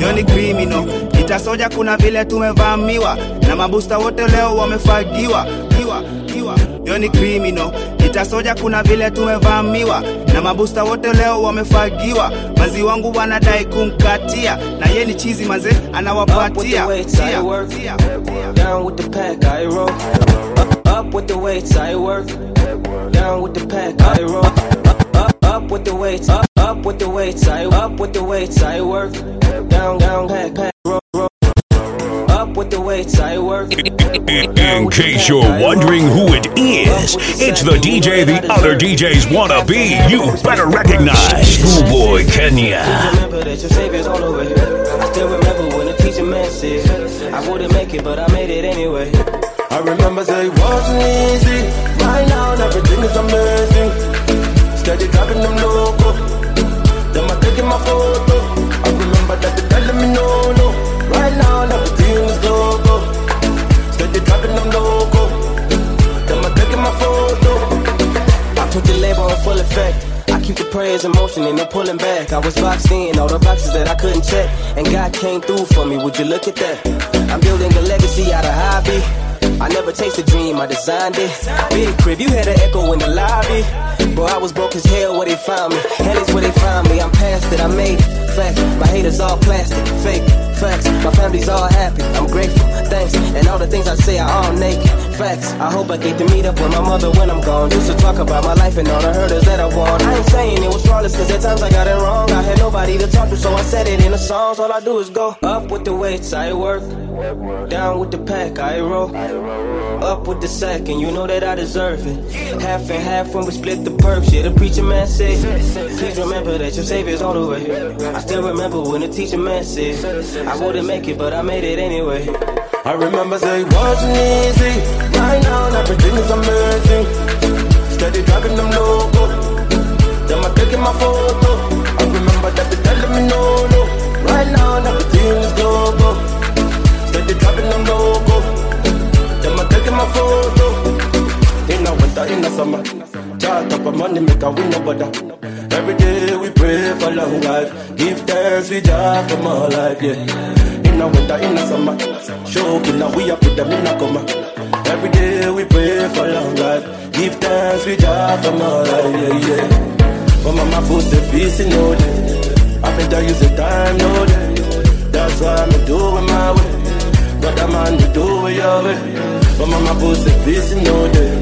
Yo ni criminal itasoja, kuna vile tumevamiwa na mabusta wote leo wamefagiwa kiwa kiwa. Yo ni criminal itasoja, kuna vile tumevamiwa na mabusta wote leo wamefagiwa. Mazi wangu wanadai kumkatia na ye ni chizi maze anawapatia weights, I Tia, work. tia, tia. Down with the pack, I roll. Up, up with the weights, I work. Down with the pack, I roll. Up, up, up with the weights, up, up with the weights, I up with the weights, I work. Down, down, pack, pack, roll, roll. Up with the weights, I work. In case you're wondering who it is, it's the DJ the other DJs wanna be. You better recognize Skoolboy Kenya. Remember that your savior's on the way. I still remember when the teacher man said I wouldn't make it, but I made it anyway. I remember it wasn't easy. Prayers in motion and no pulling back. I was boxed in, all the boxes that I couldn't check. And God came through for me, would you look at that? I'm building a legacy out of hobby. I never chased a dream, I designed it. Big crib, you had an echo in the lobby. Bro, I was broke as hell where they found me. Hell is where they found me. I'm past it, I made it. Facts, my haters all plastic, fake. Facts, my family's all happy. I'm grateful, thanks. And all the things I say are all naked. Facts, I hope I get to meet up with my mother when I'm gone. Just to talk about my life and all the hurdles that I want. I ain't saying it was flawless, cause at times I got it wrong. I had nobody to talk to, so I said it in the songs. All I do is go up with the weights, I work. Down with the pack, I roll. Up with the sack, and you know that I deserve it. Half and half when we split the perks. Yeah, the preacher man said, Please remember that your savior's on the way. I still remember when the teacher man said, I wouldn't make it, but I made it anyway. I remember say it wasn't easy. Right now, everything is amazing. Steady dropping them loco. Them I taking my photo. I remember that they telling me no, no. Right now, everything is global. Steady dropping them loco. Them I taking my photo. In the winter, in the summer. Chart up a money, make a win bother. Every day we pray for long life. Give thanks we job for more life, yeah. In the winter, in the summer. Show killer, we up with them in a coma. Every day we pray for long life. Give thanks we job for more life, yeah, yeah. But mama food say peace in no day. I better use the time no day. That's why I'm doing my way. Brother man, you do it your way. But mama food say peace in no day.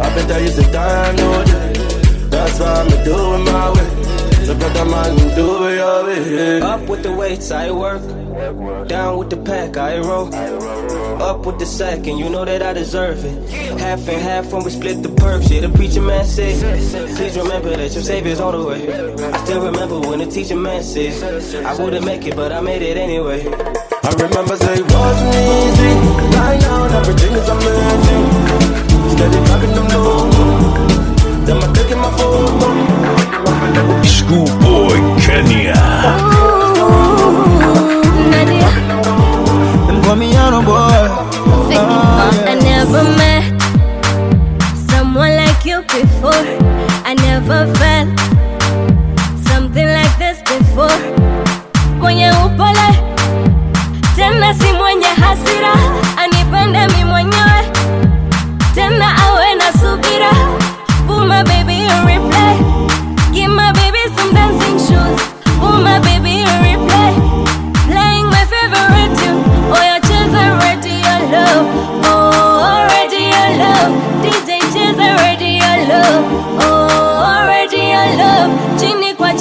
I better use the time no day. That's why I'm doing my way. So brother man, do it your way. Up with the weights, I work. Down with the pack, I roll. Up with the sack, and you know that I deserve it. Half and half when we split the perks. Yeah, the preacher man said, Please remember that your savior's on the way. I still remember when the teacher man said, I wouldn't make it, but I made it anyway. I remember say it wasn't easy. Right now, everything is amazing. Steady dropping them low. Them I taking my photo. Skoolboy Kenya. Nadia, Them call me Yano boy. I never met someone like you before. I never felt something like this before. Mwenye upole tena si mwenye hasira, chini kwa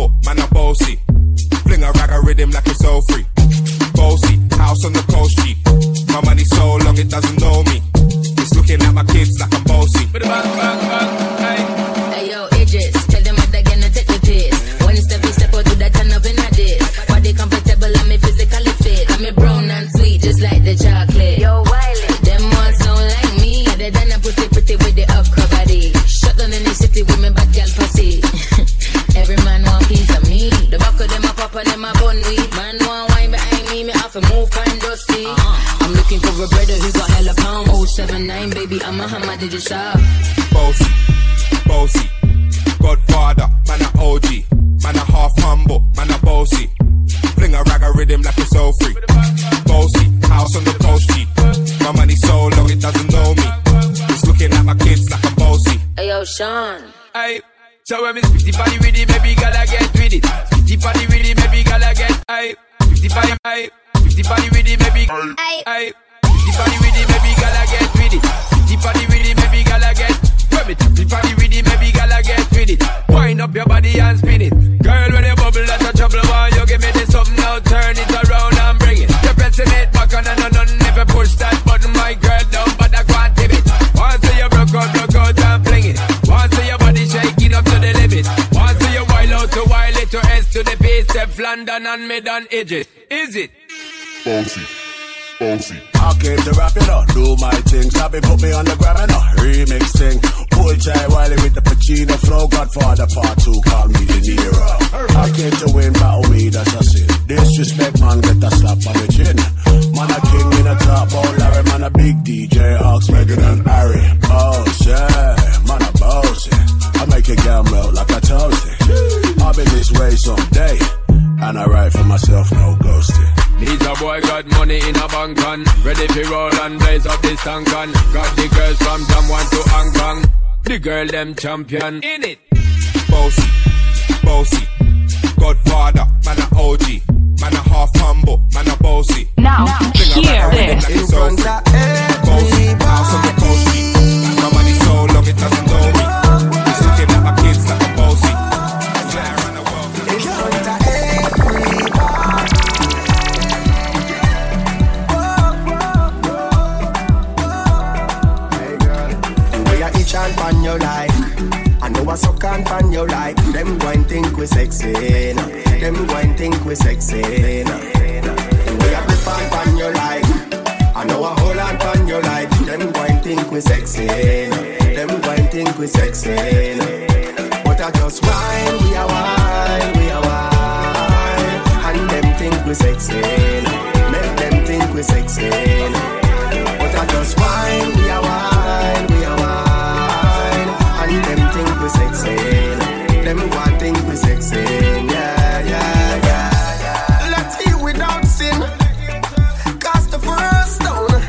humble, man, I'm bossy. Fling a rag a rhythm like it's so free. Bossy, house on the coast, G. My money so long it doesn't know me. London and me than edges. Is it? Bouncy. Bouncy. I came to rap it up, do my thing. Sabi put me on the gram and a remix thing. Pull Jay Wiley with the Pacino flow. Godfather part two, call me De Niro. I came to win, battle me, that's a sin. Disrespect, man, get a slap on the chin. Man, a king in a top, oh Larry, man, a big DJ, Ox, Megan than Harry. Boss, yeah, man, a boss, yeah. I make a girl melt like a toasty. I'll be this way someday man, I write for myself, no ghosting. Needs a boy, got money in a bank on. Ready for roll and blaze up this tank on. Got the girls from Jamwan to Hong Kong. The girl, them champion. In it. Bossy, bossy. Godfather, man, a OG. Man, a half humble, man, a bossy. Now, now hear this. Like we sexy. Nah. Them go and think we sexy. Nah. The way I grip on pan you like. I know I hold on pan you like. Them go and think we sexy. Nah. Them go and think we sexy. Nah. But I just wine, we are wine, we are wine. And them think we sexy. Nah. Make them think we sexy. Nah. But I just wine, we we are wine. Sexy. Them one think we sexy. Yeah, yeah, yeah. Let's eat without sin. Cast the first stone.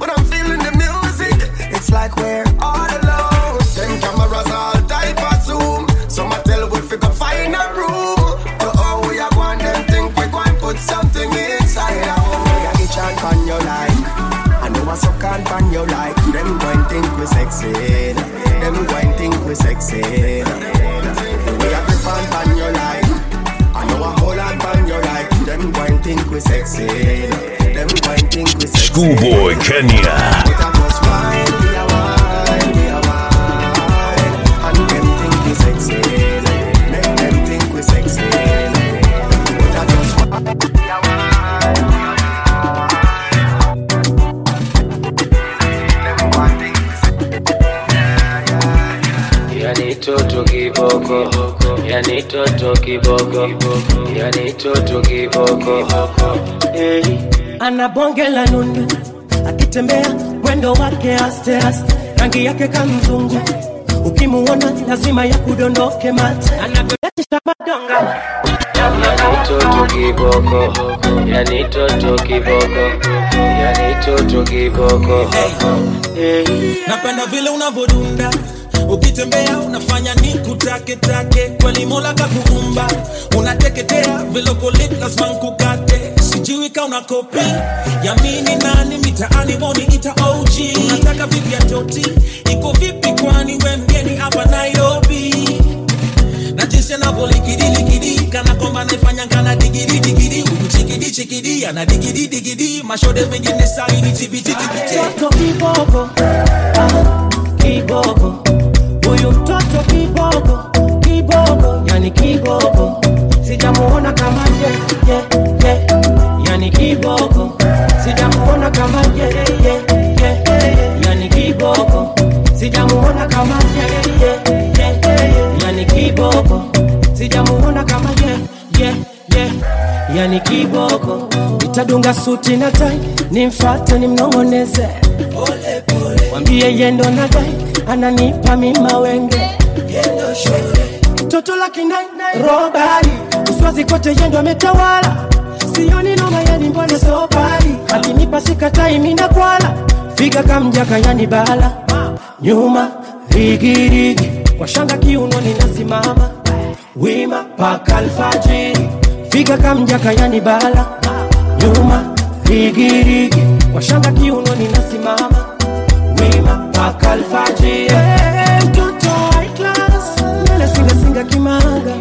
When I'm feeling the music, it's like we're all alone. Them cameras all type of zoom. So I tell we figure find a room. Oh, we are going, them think we going put something inside our home. Each and on your like. I know I suck on pan you like Them going think we sexy sexy. The way I grip I know I hold Them think we sexy. Them think we sexy. Skoolboy Kenya. Yani toto kiboko, yani toto kiboko. Hey. ana bonge la nundu akitembea mwendo wake aste aste rangi yake kamzungu ukimuona lazima ya kudondoke mate anavyoatisha madonga Yani toto kiboko, yani toto kiboko, yani toto kiboko. Hey. napenda vile unavodunda ukitembea unafanya ni kutaketake kweli mola unateketea vilokolit lazima nkukate. Sijui ka kopi yamini nani mitaani moni ita og unataka vipi ya toti? Iko vipi kwani we mgeni hapa nairobi? Na jinsi anavyolikidiliki kana kwamba naifanya ngana digiri digiri chikidi chikidi ana digiri mashode mengine saini tibititibite mtoto ah, huyu mtoto kibogo kibogo yani kibogo sijamuona kama ye, ye, ye. yani kibogo sijamuona kama ye, ye, ye. yani kibogo sijamuona kama ye, ye, ye. yani kibogo sijamuona kama ye, ye, ye. Yani kiboko nitadunga suti na tai nimfate nimnong'oneze. Wambie yendo na dai ananipa mima wenge. Toto la kinai robari. Uswazi kote yendo ametawala. Sioni noma yani mbona sobari akinipa sikatai mina kwala. Figa kamjaka yani bala. Nyuma rigirigi kwa shanga kiuno ninasimama wima paka alfajiri piga kamja kayani bala nyuma rigirigi kwa kiuno kiunoni nasimama wima mpaka alfajiri. Hey, mtoto high class. Nelesingasinga kimaga.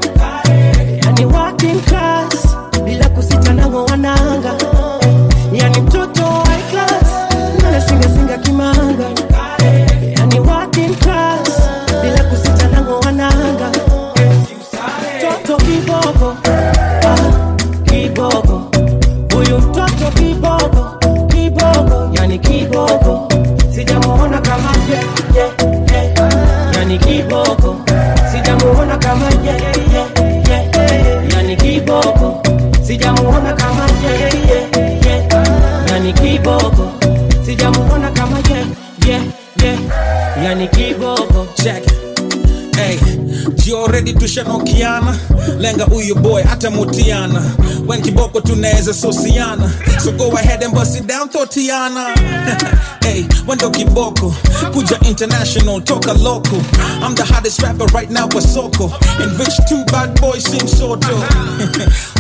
Jioredi tushanokiana lenga huyo boy hata mutiana. Wen kiboko tunaweza sosiana. So go ahead and bust it down totiana. Hey, wendo kiboko kuja international toka local. I'm the hottest rapper right now for soko. And rich two bad boys seem soto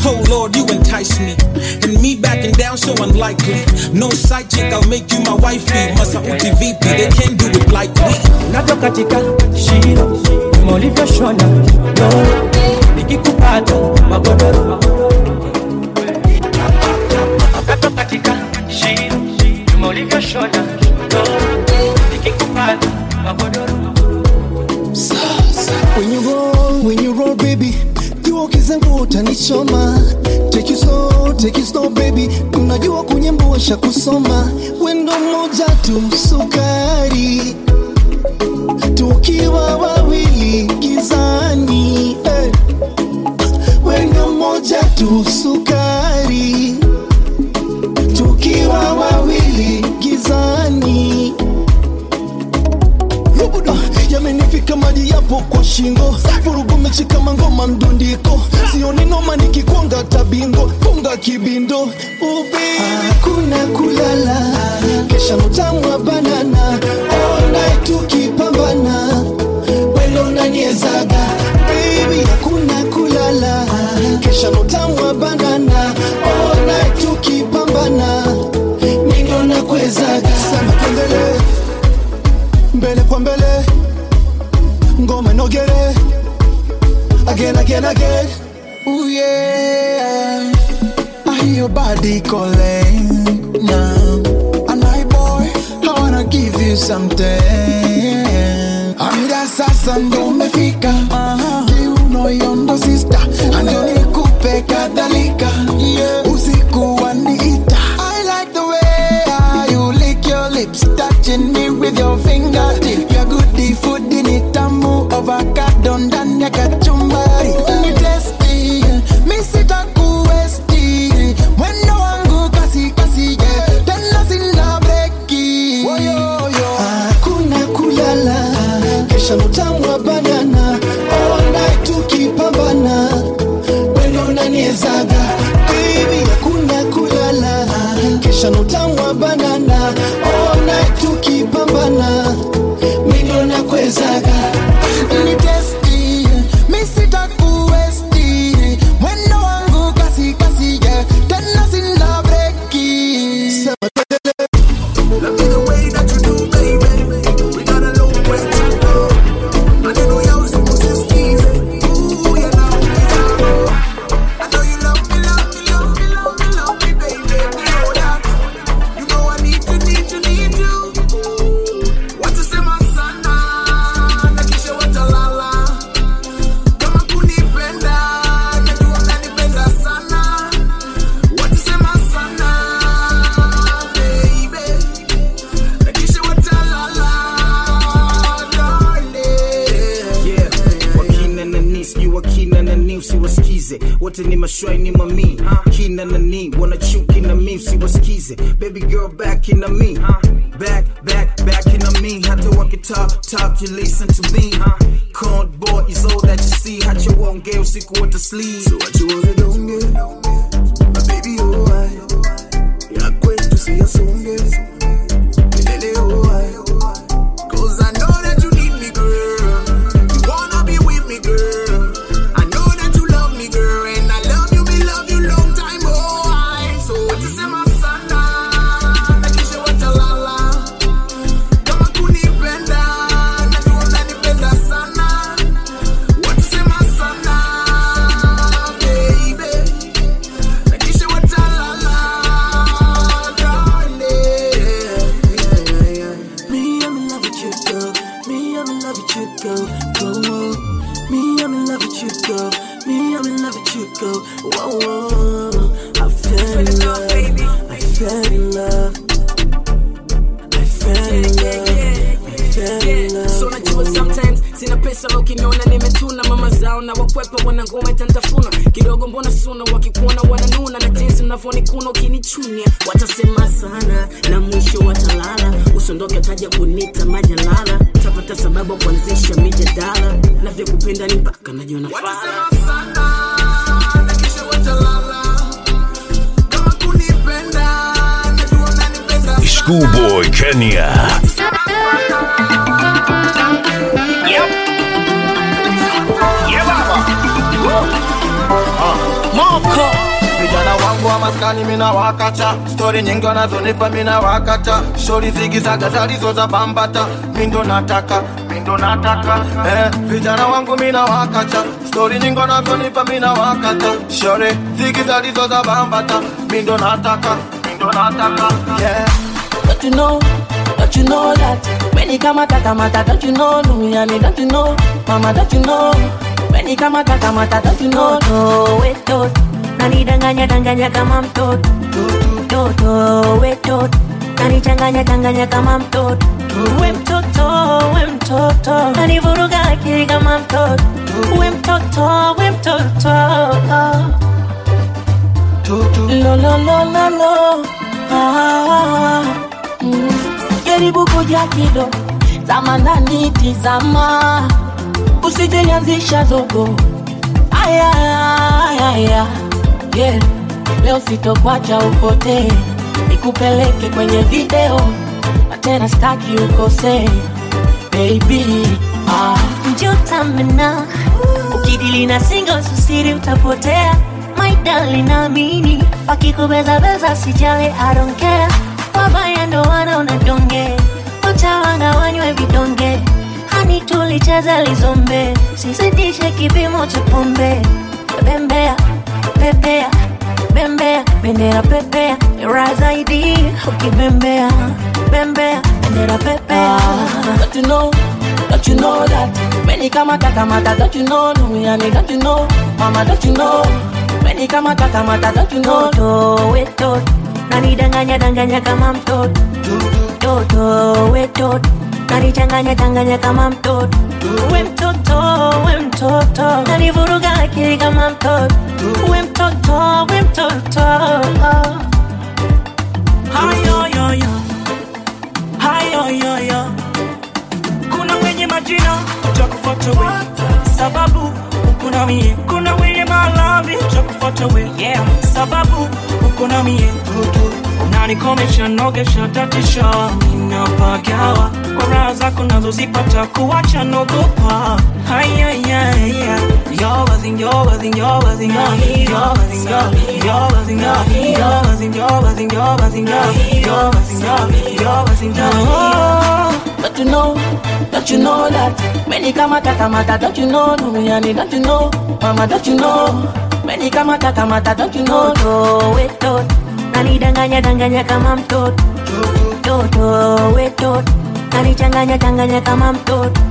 oh lord you entice me. And me backing down so unlikely. No side chick i'll make you my wifey. Masauti vipi they can't do it like me. Navyo katika shiro kama ulivyoshona no nikikupata magodoro navyo katika shiro kama ulivyoshona baby, choma take you slow, take you slow baby. Unajua kunyembosha kusoma. Wendo moja tu sukari tukiwa wawili gizani eh. wendo moja tu sukari. Tukiwa wawili gizani. Rubuda yamenifika maji yapo kwa shingo. Vurugu mechi kama mdundiko. Sioni noma nikikwanga tabingo. Funga kibindo. Ubi hakuna kulala. Kesha mutamu wa banana. night tukipambana welo naniezaga baby hakuna kulala. Kesha mutamu wa banana ona tukipambana nindo nakwezaga sema tuendelee mbele kwa mbele ngoma nogere. Again again again. Ooh yeah, I hear your body calling you something. Amira sasa ndo umefika, kiuno yondo sister, anjo nikupe kadhalika, usiku waniita. I like the way you lick your lips, touching me with your fingertip. Your goodie food ni tamu, avocado love. I fell in love. Nimetuna. Mama zao na wakwepa wanangoma itantafuna. Kidogo mbona suna wakikuona wananuna. Na jinsi unavyonikuna ukinichunia. Watasema sana na mwisho watalala. Usondoke taja kunita majalala tapata sababu ya kuanzisha mijadala. Navyokupenda ni mpaka najiona fala Schoolboy Kenya. Vijana maskani mina wakacha. Stori nyingi wanazonipa mina wakacha. Shori zigizaga zalizo za bambata. Mindo nataka mindo nataka. Eh, vijana wangu mina wakacha. Stori nyingi wanazonipa mina wakacha. Shori zigi bambata. Mindo nataka mindo nataka. Yeah. Don't you know? Don't you know that? When you come at Kamata, don't you know? Lumiani, don't you know? Mama, don't you know? When menikamata kamata don't you know Toto, we toto nanidanganya danganya kama mtoto mtoto we toto nanichanganya changanya kama mtoto we mtoto we mtoto nanivuruga akili kama mtoto we mtoto we mtoto lo lo lo lo lo ah, ah, ah, ah. Jaribu kuja kido zama ndani tizama usijelianzisha zogo. Aya yeah. leo sitokwacha upotee nikupeleke kwenye video. Na tena staki ukosee baby ah. njotamena ukidili na singo susiri utapotea. Maidali naamini. Wakikubezabeza sijali adonkea wabaya ndo wana unadonge wachawanga wanywe vidonge. Hani tulicheza lizombe. Sizidishe kipimo cha pombe bembea pepea bembea bendera pepea. Ra zaidi ukibembea. Bembea bendera pepea. Don't you know, don't you know that Many kamata, don't you know Duniani, don't you know Mama, don't you know? Many kamata kamata, don't you know? Do it, do toto nanidanganya danganya kama mtoto. Toto we nanichanganya changanya kama mtoto. We mtoto we mtoto. Nanivuruga akili kama mtoto. We mtoto we mtoto. Hayoyoyo hayoyoyo kuna wenye majina. Takufuata sababu uko na mie kuna wenye malavi takufuata we yeah. sababu uko na mie unanikomesha nogesha tatisha ninapagawa kwa raha zako nazozipata kuwacha nogopa hayayaya Don't you know, don't you know that? Many kamata kamata, don't you know? Duniani, don't you know? Mama, don't you know? Many kamata kamata, don't you know? Toto we toto nanidanganya danganya kama mtoto. Toto we toto nanichanganya changanya kama mtoto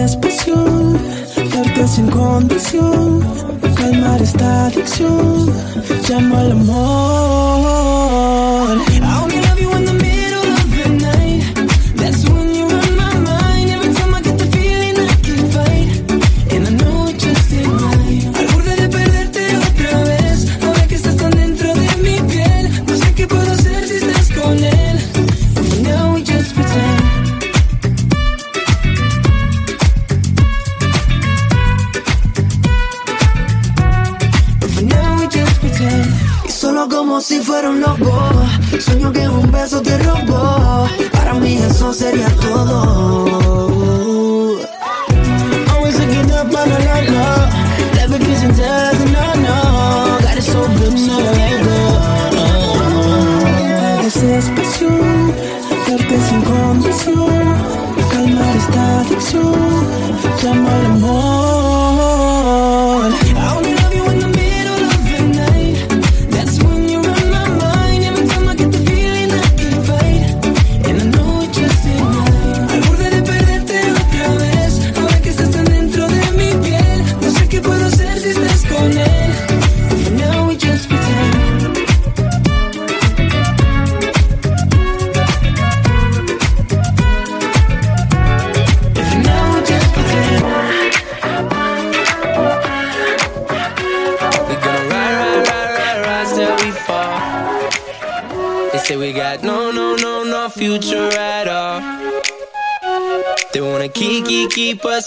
Pasión, darte sin condición. Calmar esta adicción, llamo al amor.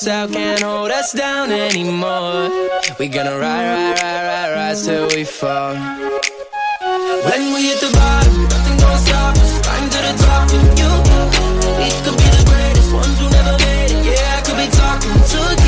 us out, can't hold us down anymore. We gonna ride, ride, ride, ride, rise till we fall. When we hit the bottom, nothing gonna stop us. Climb to the top, and you, we could be the greatest ones who never made it. Yeah, I could be talking to you.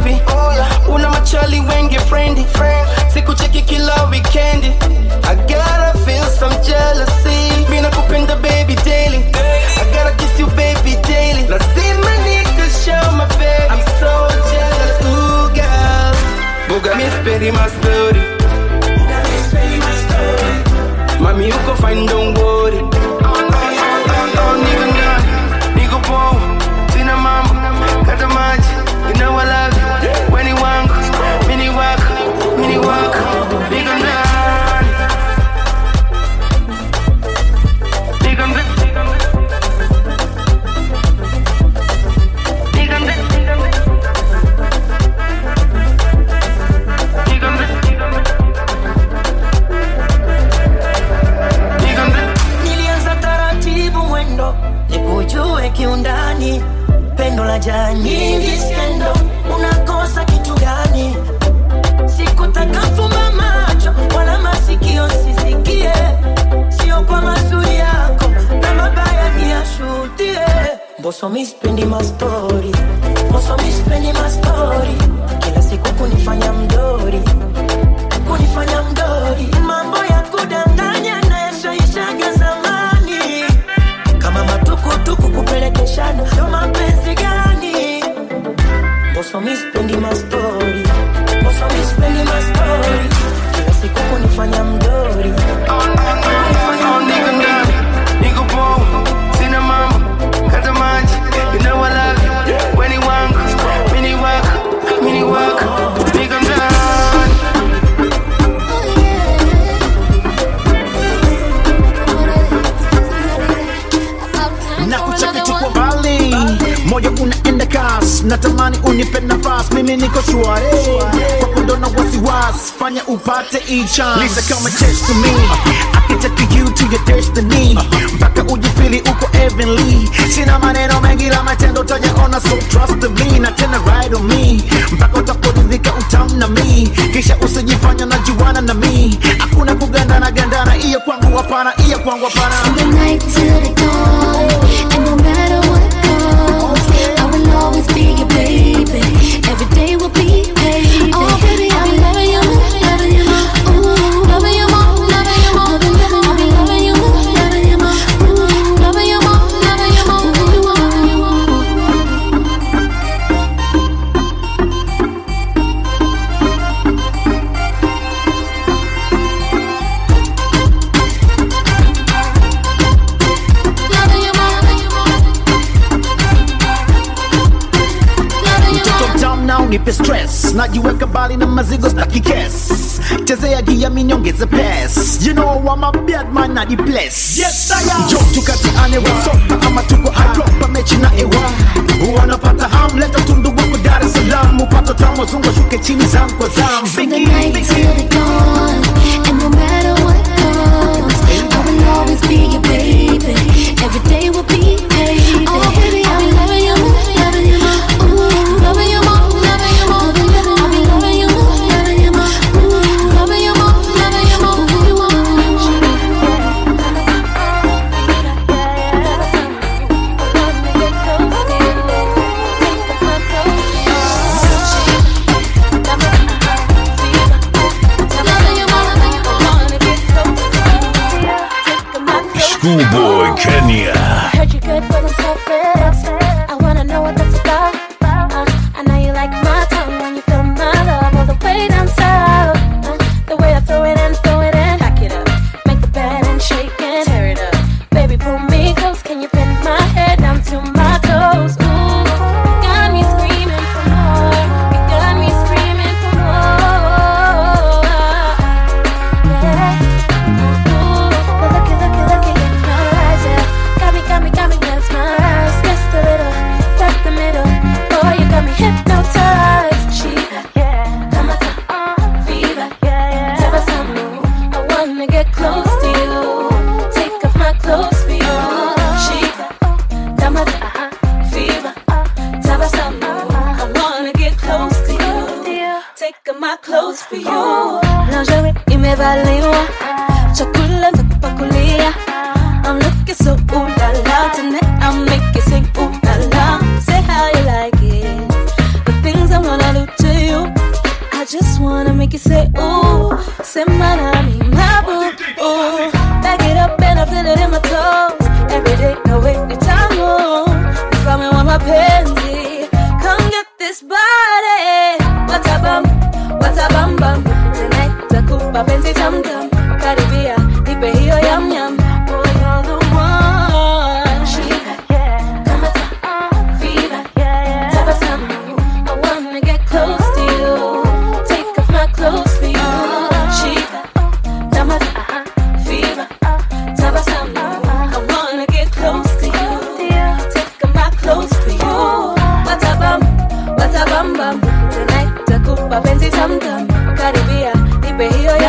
baby. Oh yeah. Una machali wenge friendly. Friend. Sikucheki kila weekendi. I gotta feel some jealousy. Mina kupenda baby daily. I gotta kiss you baby daily. Now see my niggas show my baby. I'm so jealous. Ooh girl. Buga miss peri my story. Mami, you go find moyo unaenda kasi, natamani unipe nafasi, mimi niko shwari. Kwa kondona wasiwasi, fanya upate mpaka ujifili uko heavenly. Sina maneno mengi la matendo. Utayaona, so trust me. Na tena ride on me. Mpaka utaporidhika utam na mi, kisha usijifanya na juana na mi, hakuna kugandana gandana, iyo kwangu hapana, iyo kwangu hapana. najiweka mbali na mazigo staki kes chezea gia minyongeze pes you know I'm a bad man na diples yes I am. Jo tukatiane wasota kama tuko adropa mechi na ewa wanapata ham? Leta tundu wako Dar es Salaam. Upata tamu zungu shuke chini zangu kwa zamu from the night till the dawn and no matter what comes I will always be your baby. Every day will be pain Skoolboy Kenya. Karibia, nipe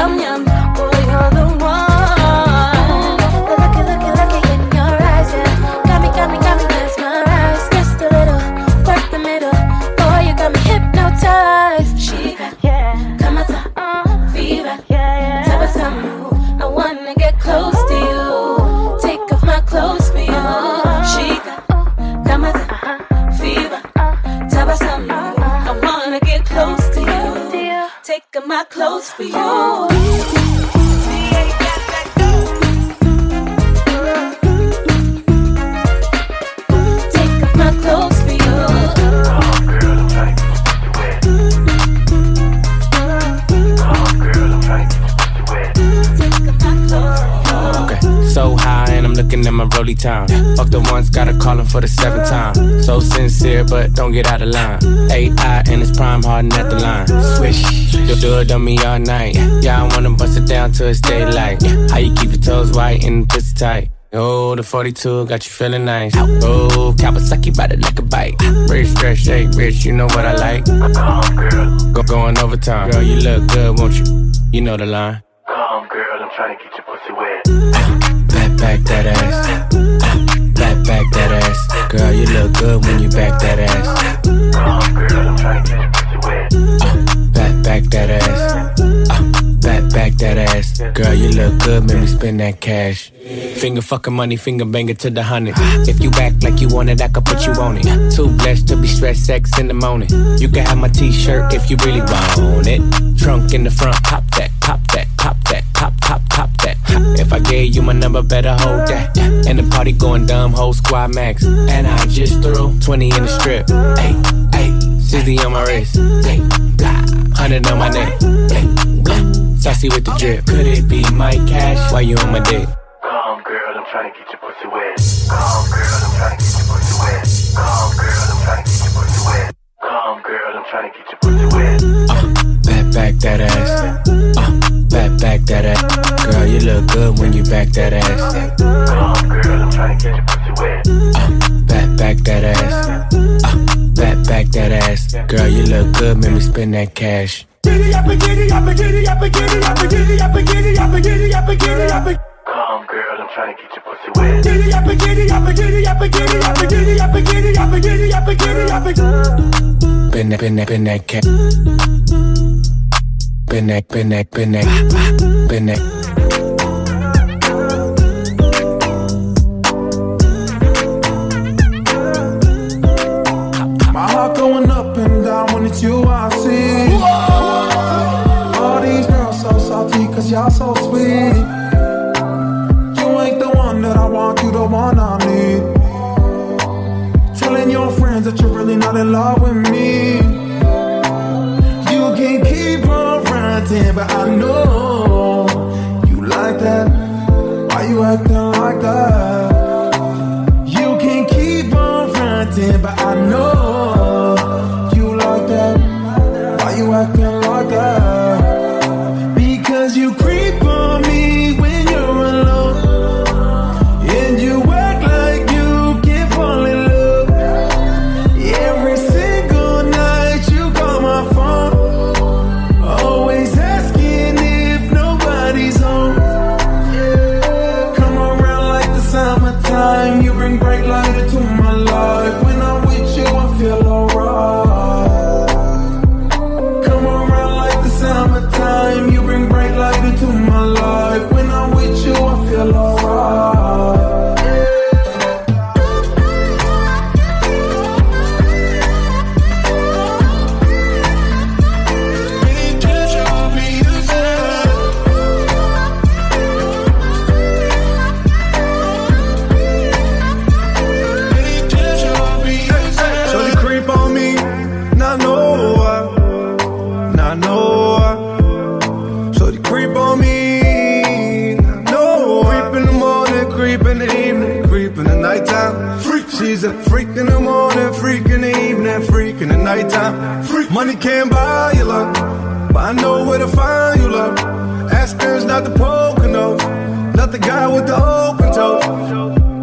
But don't get out of line. AI and it's prime harden at the line. Swish, you'll do it on me all night. Yeah, I wanna bust it down till it's daylight. How you keep your toes white and pussy tight? Oh, the 42 got you feeling nice. Oh, Kawasaki bite it like a bite. Rich, stretch, shake, rich, you know what I like. Go going overtime. Girl, you look good, won't you? You know the line. Come, girl, I'm trying to get your pussy wet. Back, back that ass. Girl, you look good when you back that ass. Wet. Back, back that ass. Uh, back, back that ass. Girl, you look good, make me spend that cash. Finger fucking money, finger banger to the hundred. If you act like you want it, I could put you on it. Too blessed to be stressed, sex in the morning. You can have my t-shirt if you really want it. Trunk in the front, pop that, pop that, pop that, pop, pop, pop that. If I gave you my number, better hold that. And the party going dumb, whole squad max. And I just threw 20 in the strip. Hey, hey, 60 on my wrist. Hey, blah, 100 on my neck. Hey, blah, saucy with the drip. Could it be my cash? Why you on my dick? Come, girl, I'm trying to get your pussy wet. Come, girl, I'm trying to get your pussy wet. Come, girl, I'm trying to get your pussy wet. Come, girl, I'm trying to get your pussy wet. Uh, Back, back that ass. Uh, Back, back that ass. Girl, you look good when you back that ass. Come girl, I'm trying get your pussy wet. Uh, back, back that ass. Uh, back, back that ass. Girl, you look good, make me spend that cash. Giddy up and giddy up and giddy up and giddy up and giddy up and giddy up and giddy up and giddy up and Come girl, I'm trying to get your pussy wet. Giddy up and giddy up and giddy up and giddy up and giddy up and giddy up and giddy up and giddy up and Bend that, bend that, bend that cat. Spend that, spend that. My heart going up and down when it's you I see. All these girls so salty cause y'all so sweet. You ain't the one that I want, you the one I need. Telling your friends that you're really not in love with me. Ranting, but I know you like that. Why you acting like that? You can keep on ranting, but I know bring bright light into my life. Can't buy you love, but I know where to find you love. Aspen's not the Poconos, not the guy with the open toe.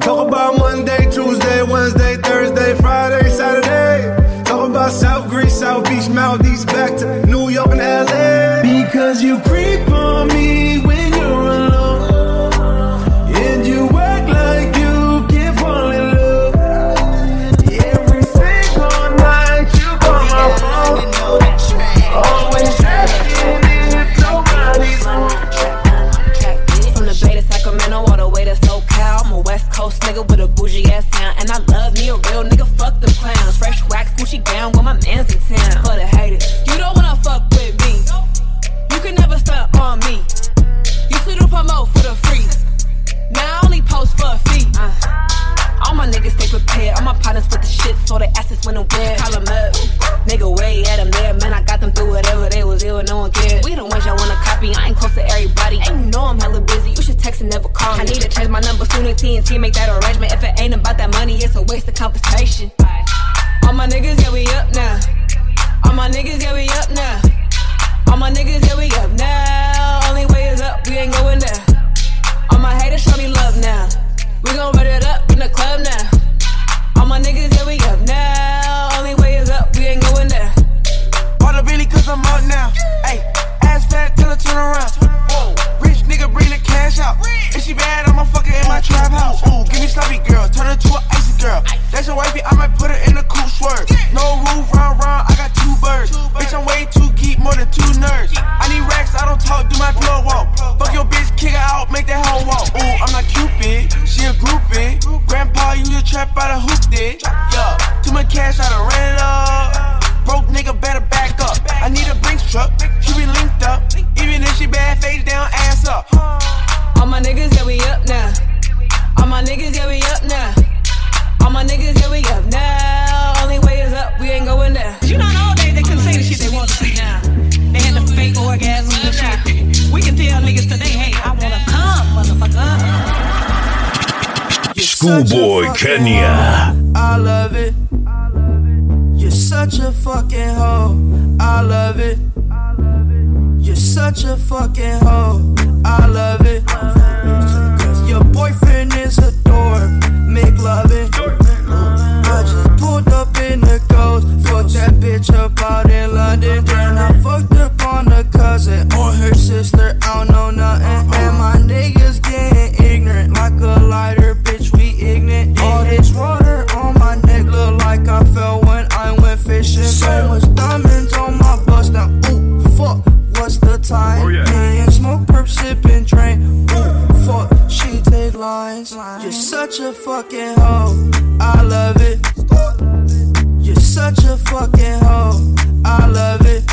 Talk about Monday, Tuesday, Wednesday, my mans town. For the haters, you don't wanna fuck with me. You can never stunt on me. You should do promote for the free. Now I only post for a fee. Uh, all my niggas stay prepared. All my partners with the shit, so the assets when I'm weird. Call 'em up. Nigga, way at 'em there. Man, I got them through whatever they was ill, no one cared. We don't want y'all wanna copy. I ain't close to everybody. And you know I'm hella busy. You should text and never call me. I need to change my number soon as TNT make that arrangement. If it ain't about that money, it's a waste of conversation. All my niggas, yeah, we up now. All my niggas, yeah, we up now. All my niggas, yeah, we up now. Only way is up, we ain't going down. All my haters show me love now. We gon' run it up in the club now. All my niggas, yeah, we up now. Only way is up, we ain't going down. All the Billy cause I'm up now. Hey, ass fat till I turn around. Whoa, nigga bring the cash out. If she bad, I'ma fuck her in my trap house. Ooh, give me sloppy girl, turn her to an icy girl. That's your wifey, I might put her in a cool swerve. No roof, round, round, I got two birds. Bitch, I'm way too geek, more than two nerds. I need racks, I don't talk, do my pillow walk. Fuck your bitch, kick her out, make that hoe walk. Ooh, I'm not Cupid, she a groupie. Grandpa, you just trap out a hoop did. Yeah, too much cash, I done ran it up. Broke nigga better back up. I need a Brinks truck, she be linked up. Even if she bad, face down, ass up. All my niggas, yeah, we up now. All my niggas, yeah, we up now. All my niggas, yeah, we up now. Only way is up, we ain't going down. You know, in old days they couldn't say the shit they wanted to say now. They had the fake orgasms and shit. We can tell niggas today, hey, I wanna come, motherfucker. Skoolboy Kenya. I love it. You're such a fucking hoe. I love it. You're such a fucking hoe. I love it. Cause your boyfriend is a dork. Make love it. I just pulled up in the ghost. Fucked that bitch up out in London. Then I fucked up on a cousin or her sister. I don't know nothing. And my niggas getting ignorant like a lighter, bitch. We ignorant. All this water on my neck look like I fell fishing. So much diamonds on my bust. Now, ooh, fuck, what's the time? Oh, yeah. Paying smoke, perp, sipping, drink. Ooh, fuck, she take lines. You're such a fucking hoe. I love it. You're such a fucking hoe. I love it.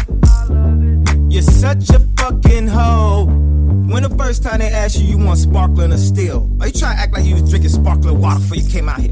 You're such a fucking hoe. When the first time they asked you, you want sparkling or still? Are you trying to act like you was drinking sparkling water before you came out here?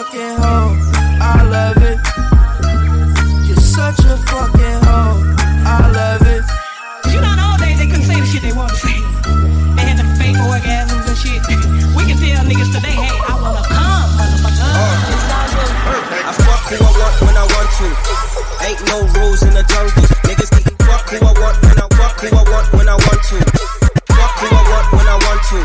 Fucking hoe. I love it. You're such a fucking hoe. I love it. You know, nowadays they couldn't say the shit they want to say. They had the fake orgasms and shit. We can tell niggas today, hey, I wanna come, motherfucker. I fuck who I want when I want to. Ain't no rules in the jungle. Niggas getting fuck who I want when I fuck who I want when I want to. Fuck who I want when I want to.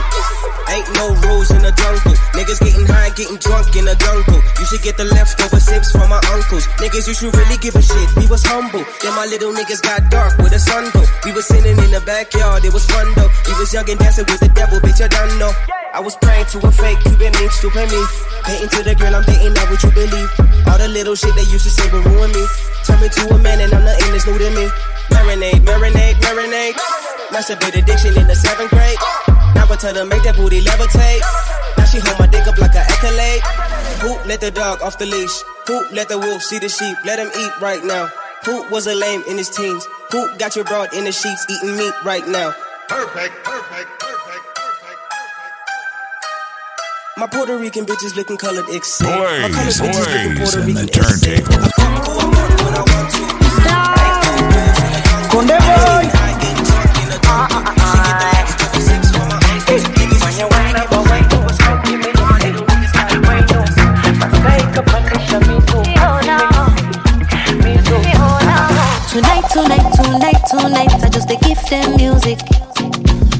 Ain't no rules in the jungle. Niggas getting high, getting drunk in the jungle. You should get the leftover sips from my uncles. Niggas, you should really give a shit. We was humble. Then my little niggas got dark with a sun go. We was sitting in the backyard, it was fun though. We was young and dancing with the devil, bitch, I don't know. I was praying to a fake Cuban link, stupid me. Painting to the girl I'm dating, now would you believe? All the little shit they used to say would ruin me. Turn me to a man and I'm nothing that's new to me. Marinade, marinade, marinade. Masturbate addiction in the seventh grade. Now tell her make that booty levitate. Now she hold my dick up like an accolade. Who let the dog off the leash? Who let the wolf see the sheep? Let him eat right now. Who was a lame in his teens? Who got your broad in the sheets eating meat right now? Perfect, perfect, perfect. Perfect. My Puerto Rican bitches looking colored except My colored Blaze, bitches looking blaze, Puerto and the Rican except turntable. Conde tonight, I just they give them music.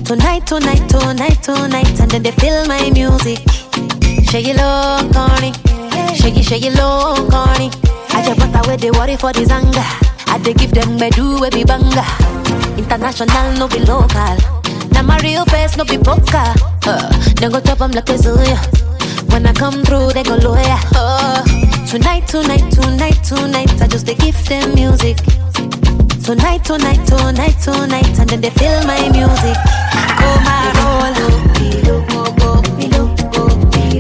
Tonight, tonight, tonight, tonight, and then they feel my music. Shake it corny. Shake it, shake corny. I just put away the worry for the zanga. I they give them bedu we be banga. International, no be local. Now my real face, no be poker. Uh, then go top 'em like a. When I come through, they go lawyer. Oh. Tonight, tonight, tonight, tonight, I just they give them music. Tonight, tonight, tonight, tonight, and then they feel my music. Come and roll.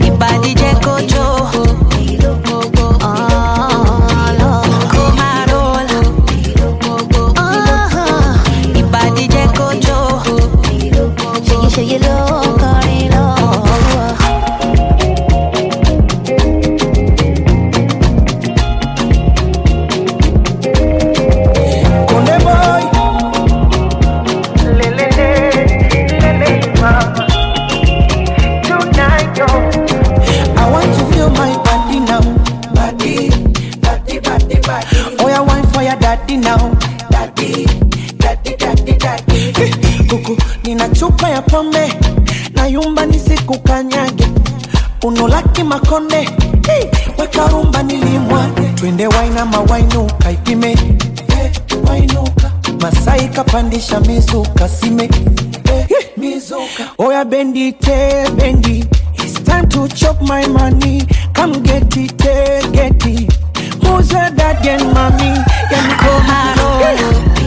Ibadi Jeko Joe. Unolaki makonde. Hey, weka rumba nilimwage. Twende waina mawainuka ipime. hey, wainuka. Masai kapandisha mizuka sime. hey, mizuka. Oya bendi te bendi. It's time to chop my money. Come get it, eh, get it. Who's mommy? Yani Komaro.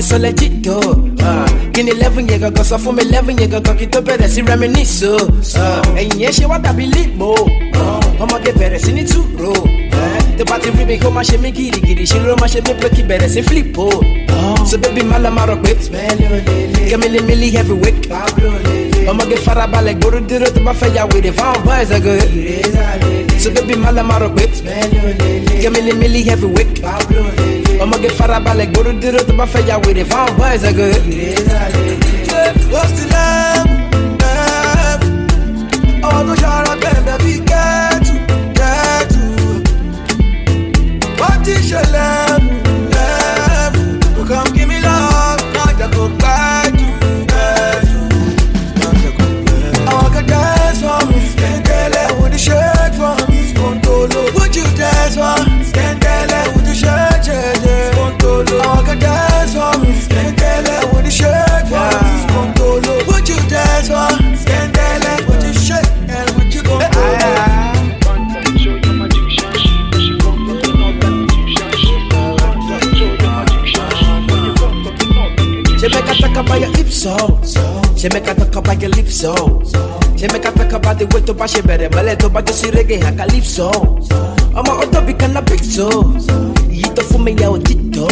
Body so legit, though? Uh, kí ni eleven yẹn gangan sọ fún mi eleven yẹn gangan kí tó bẹ̀rẹ̀ sí reminisce o ẹ̀yìn yẹn ṣe wá dàbí limo ọmọge bẹ̀rẹ̀ sí ní túró tó bá ti rí mi kó má ṣe mí gidigidi ṣe ló má ṣe mí pé kí bẹ̀rẹ̀ sí flip o so baby má lọ má rọ pé kẹ́mílí mílí heavyweight ọmọge farabalẹ̀ gbórí dúró tó bá fẹ́ ya wèrè fáwọn boys ẹ̀gọ́ so baby má lọ má rọ pé kẹ́mílí mílí heavyweight ọmọge farabalẹ̀ gbórí dúró tó bá fẹ́ ya wèrè fáwọn boys. What's the love? Love. All the shout bẹ́ẹ̀ bí kẹ́tù kẹ́tù. What is your She make her talk about your lips so. She make her talk about the way to bash it better Male to bash si reggae ha calypso Ọmọ ọdọ bí kan na big so. Yìí tó fún mi yà ó títọ́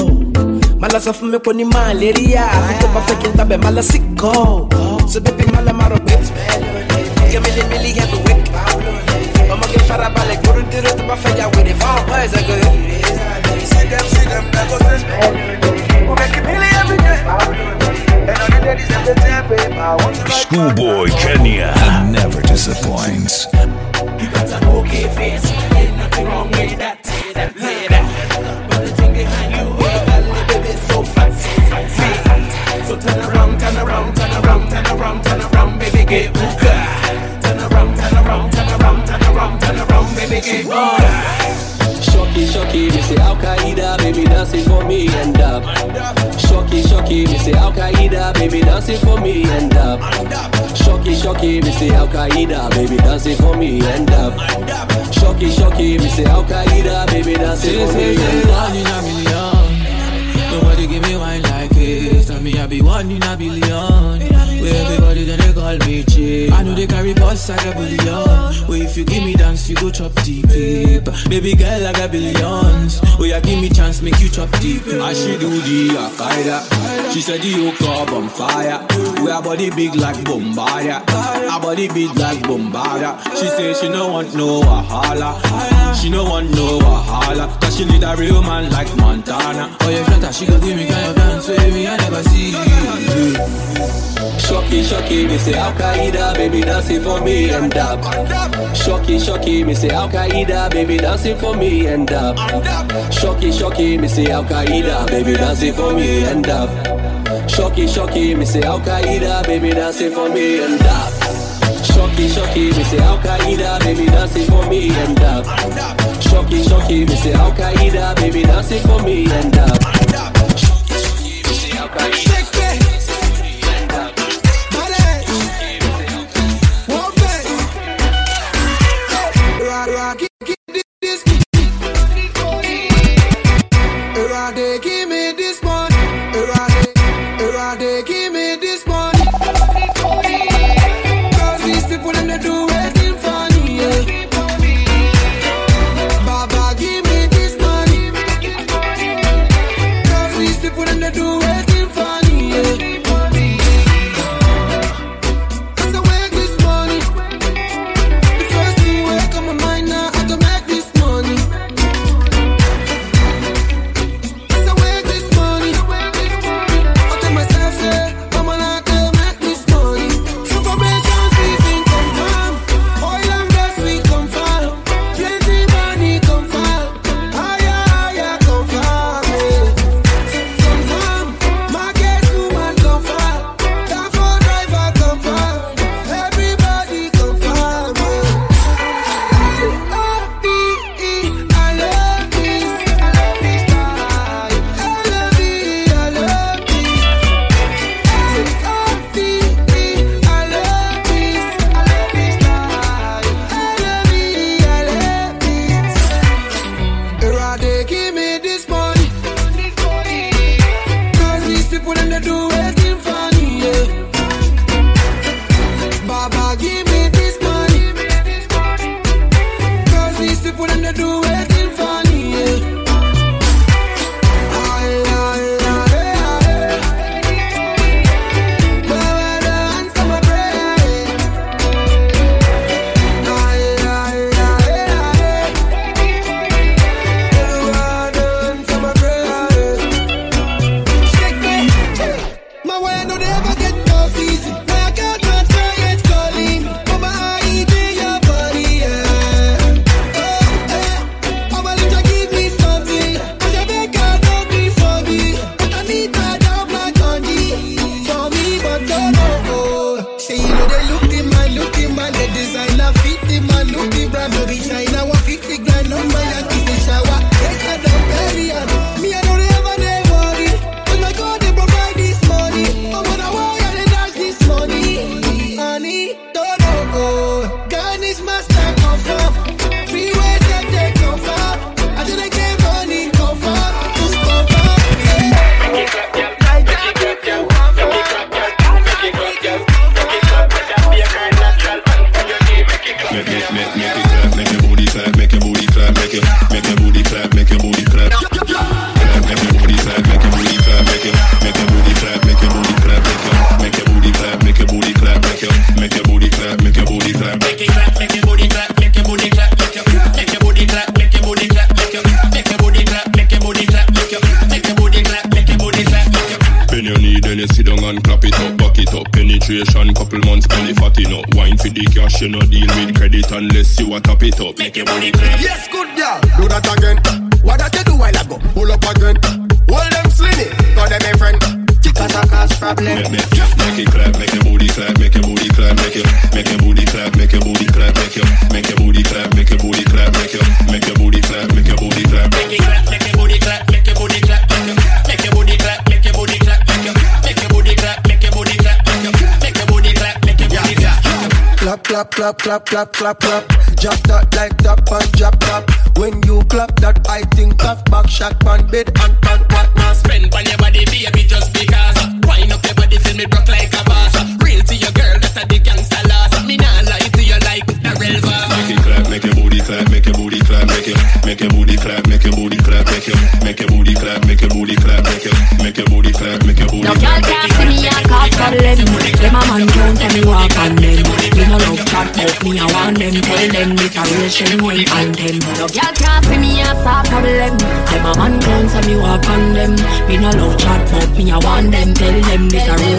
Mala sọ fún mi kò ní malaria Àfi tó bá fẹ́ kí n tabẹ̀ mala sí kọ́ So baby mala ma rọ pé Kẹ́mílí mílí heavyweight Ọmọ kí farabalẹ̀ gbórí dúró tó bá fẹ́ yà wèrè fáwọn boys ẹ̀gọ́ See them, see them, that goes this We make it Skoolboy Kenya never disappoints. Okay face, nothing wrong with that. That play but the thing behind you, your belly, baby, so fat, so fat, so fat. So turn around, turn around, turn around, turn around, turn around, baby, get. Turn around, turn around, turn around, turn around, turn around, baby, get. Shocky, me say Al Qaeda, baby dancing for me and up. Shocky, shocky, me say Al Qaeda, baby dancing for me and up. Shocky, shocky, me say Al Qaeda, baby dancing for me and up. Shocky, shocky, me say Al Qaeda, baby dancing for me and up. One in a million. Nobody give me wine like this. Tell me I be one in a billion. Everybody they call me chick. I know they carry boss like a billion. Where if you give me dance, you go chop deep. Baby girl, I got billions. Oh, where you give me chance, make you chop deep. I she do the Akaida. She said the yoke on fire. We her body big like Bombardier. Her body big like Bombardier. She say she no want no wahala. She no want no wahala. Cause she need a real man like Montana. Oh yeah, shut up, she go give me kind of dance with me. I never see. Shocky, shocky, me say Al Qaeda, baby dancing for me and up. Shocky, shocky, me say Al Qaeda, baby dancing for me and up. Shocky, shocky, me say Al Qaeda, baby dancing for me and up. Shocky, shocky, me say Al Qaeda, baby dancing for me and up. Shocky, shocky, me say Al Qaeda, baby dancing for me and up. Shocky, shocky, me say Al Qaeda, baby dancing for me and up. Shocky, shocky, me say Al Qaeda. Clap, clap, clap, clap, clap, clap, clap. Drop that like tap and drop tap. When you clap that, I think of back shot pan bed and pan Them a real genuine anthem. No girl can't see me and start problem. Them a man can't me walk on them. Me no love chat but me I want them. Tell them this a real.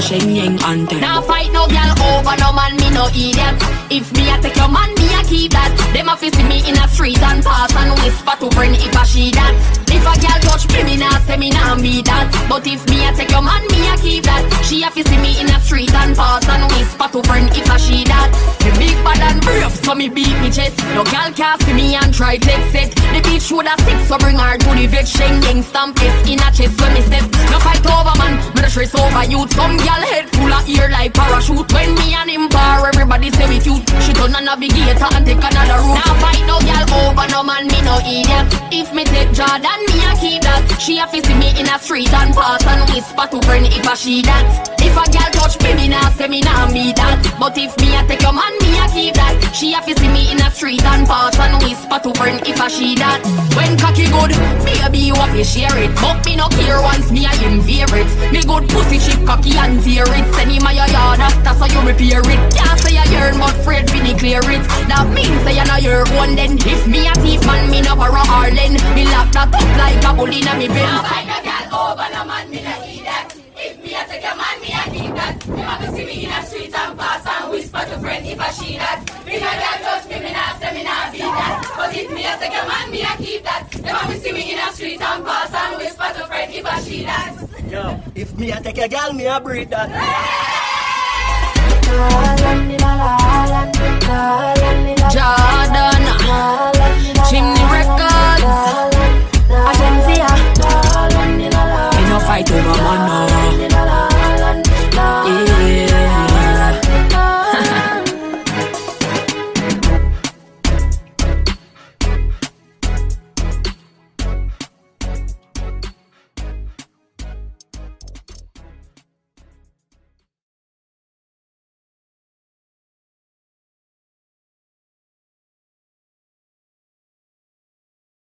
Now fight no girl over no man, no idiot. If me a take your man, me a keep that. Them a see me in a street and pass and whisper to friend if I she that. If a girl touch me, me nah say me nah be that. But if me a take your man, me a keep that. She a see me in a street and pass and whisper to friend if I she that. Me big bad and brave, so me beat me chest. No girl can see me and try take it. The bitch woulda sick, so bring her to the vet. Sheng yang stamp it in a chest when me step. No fight over man, me no stress over youth. Some girl head full of ear like parachute. When me and him bar, everybody say we cute. She turn a navigator and take another route. Now fight no girl over no man, me no idiot. If me take Jordan, me a keep that. She a see me in a street and pass and whisper to friend if I she that. If a girl touch me, me nah say me nah be that. But if me a take your man, me a keep that. She a see me in a street and pass and whisper to friend if I she that. When cocky good, baby you a fi share it. But me no care once me a him favorite. Me good pussy chip cocky and tear it. Send him a your yard after so you repair it. Can't say you yearn but afraid fi declare it. That means say you know your own then. If me a thief man, me no borrow Harlan. Me lock that up like a bull inna me bin. Now find a girl over no man, me no eat that. If me a take a man, me a keep that. You have to see me in a street and pass and whisper to friend if I she that. Me no girl touch me, me nah say me nah be that. But if me a take a man, me a keep that. You have to see me in a street and pass and whisper to friend if I she that. Yo, if me a take a girl, me a breed that. Chimney Records I can no fight over man